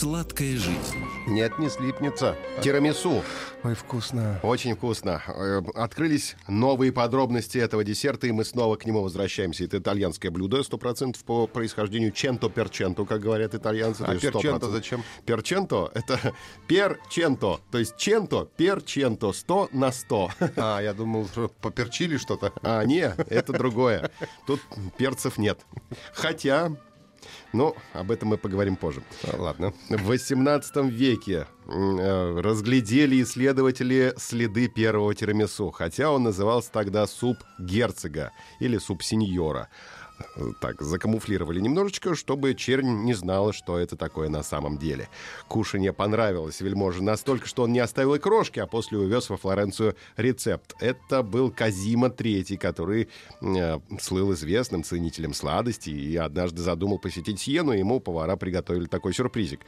Сладкая жизнь. Нет, не слипнется. Тирамису. Ой, вкусно. Очень вкусно. Э, Открылись новые подробности этого десерта, и мы снова к нему возвращаемся. Это итальянское блюдо, 100% по происхождению ченто перченто, как говорят итальянцы. А то есть перченто 100%. зачем? Перченто — это перченто, то есть ченто, перченто, 100 на 100. А, я думал, что поперчили что-то. А, не, это другое. Тут перцев нет. Хотя, ну, об этом мы поговорим позже. А, ладно. В 18 веке э, разглядели исследователи следы первого тирамису, хотя он назывался тогда суп герцога или суп сеньора. Так, закамуфлировали немножечко, чтобы чернь не знала, что это такое на самом деле. Кушанье понравилось вельможе настолько, что он не оставил и крошки, а после увез во Флоренцию рецепт. Это был Казима III, который э, слыл известным ценителем сладостей и однажды задумал посетить Сиену, ему повара приготовили такой сюрпризик.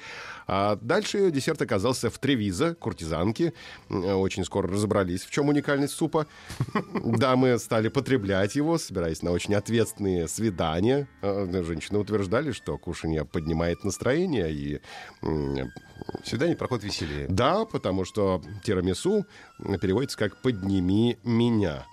А дальше десерт оказался в Тревизо, куртизанки. Э, Очень скоро разобрались, в чем уникальность супа. Дамы стали потреблять его, собираясь на очень ответственные свидания. Э, Женщины утверждали, что кушанье поднимает настроение и Свидание проходит веселее. да, потому что тирамису переводится как «подними меня».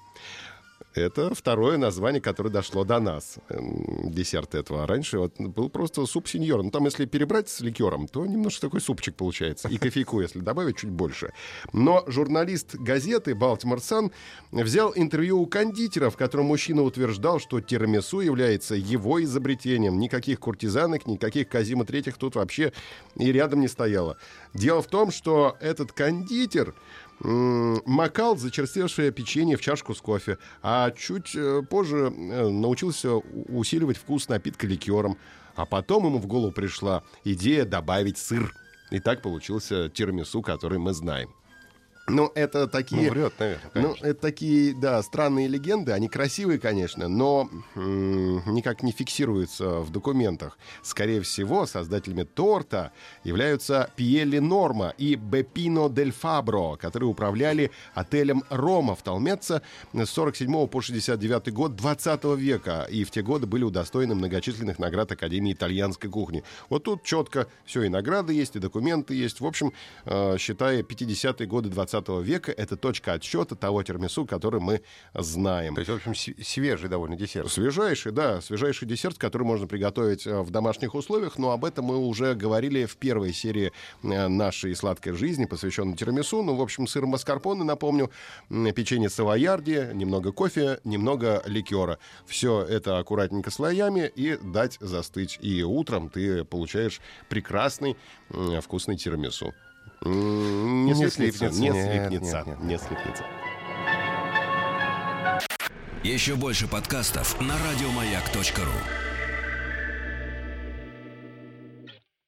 Это второе название, которое дошло до нас. Эм, Десерт этого. Раньше вот был просто суп сеньор. Ну, там, если перебрать с ликером, то немножко такой супчик получается. И кофейку, если добавить, чуть больше. Но журналист газеты «Балтимор Сан» взял интервью у кондитера, в котором мужчина утверждал, что тирамису является его изобретением. Никаких куртизанок, никаких Казима Третьих тут вообще и рядом не стояло. Дело в том, что этот кондитер макал зачерствевшее печенье в чашку с кофе, а чуть э, позже э, научился усиливать вкус напитка ликером. А потом ему в голову пришла идея добавить сыр. И так получился тирамису, который мы знаем. Ну, это такие... Ну, врет, наверное, Ну, конечно. это такие, да, странные легенды. Они красивые, конечно, но м, никак не фиксируются в документах. Скорее всего, создателями торта являются Пьелли Норма и Бепино Дель Фабро, которые управляли отелем Рома в Толмеце с 47 по 69 год 20 века. И в те годы были удостоены многочисленных наград Академии итальянской кухни. Вот тут четко все, и награды есть, и документы есть. В общем, э, считая 50-е годы 20 века, это точка отсчета того термису, который мы знаем. То есть, в общем, свежий довольно десерт. Свежайший, да, свежайший десерт, который можно приготовить э, в домашних условиях, но об этом мы уже говорили в первой серии э, нашей сладкой жизни, посвященной тирамису. Ну, в общем, сыр маскарпоне, напомню, печенье савоярди, немного кофе, немного ликера. Все это аккуратненько слоями и дать застыть. И утром ты получаешь прекрасный вкусный тирамису. Не, Не слипнется, слипнется. не Нет, слипнется, нет, нет. не слипнется. Еще больше подкастов на радиомаяк.ру.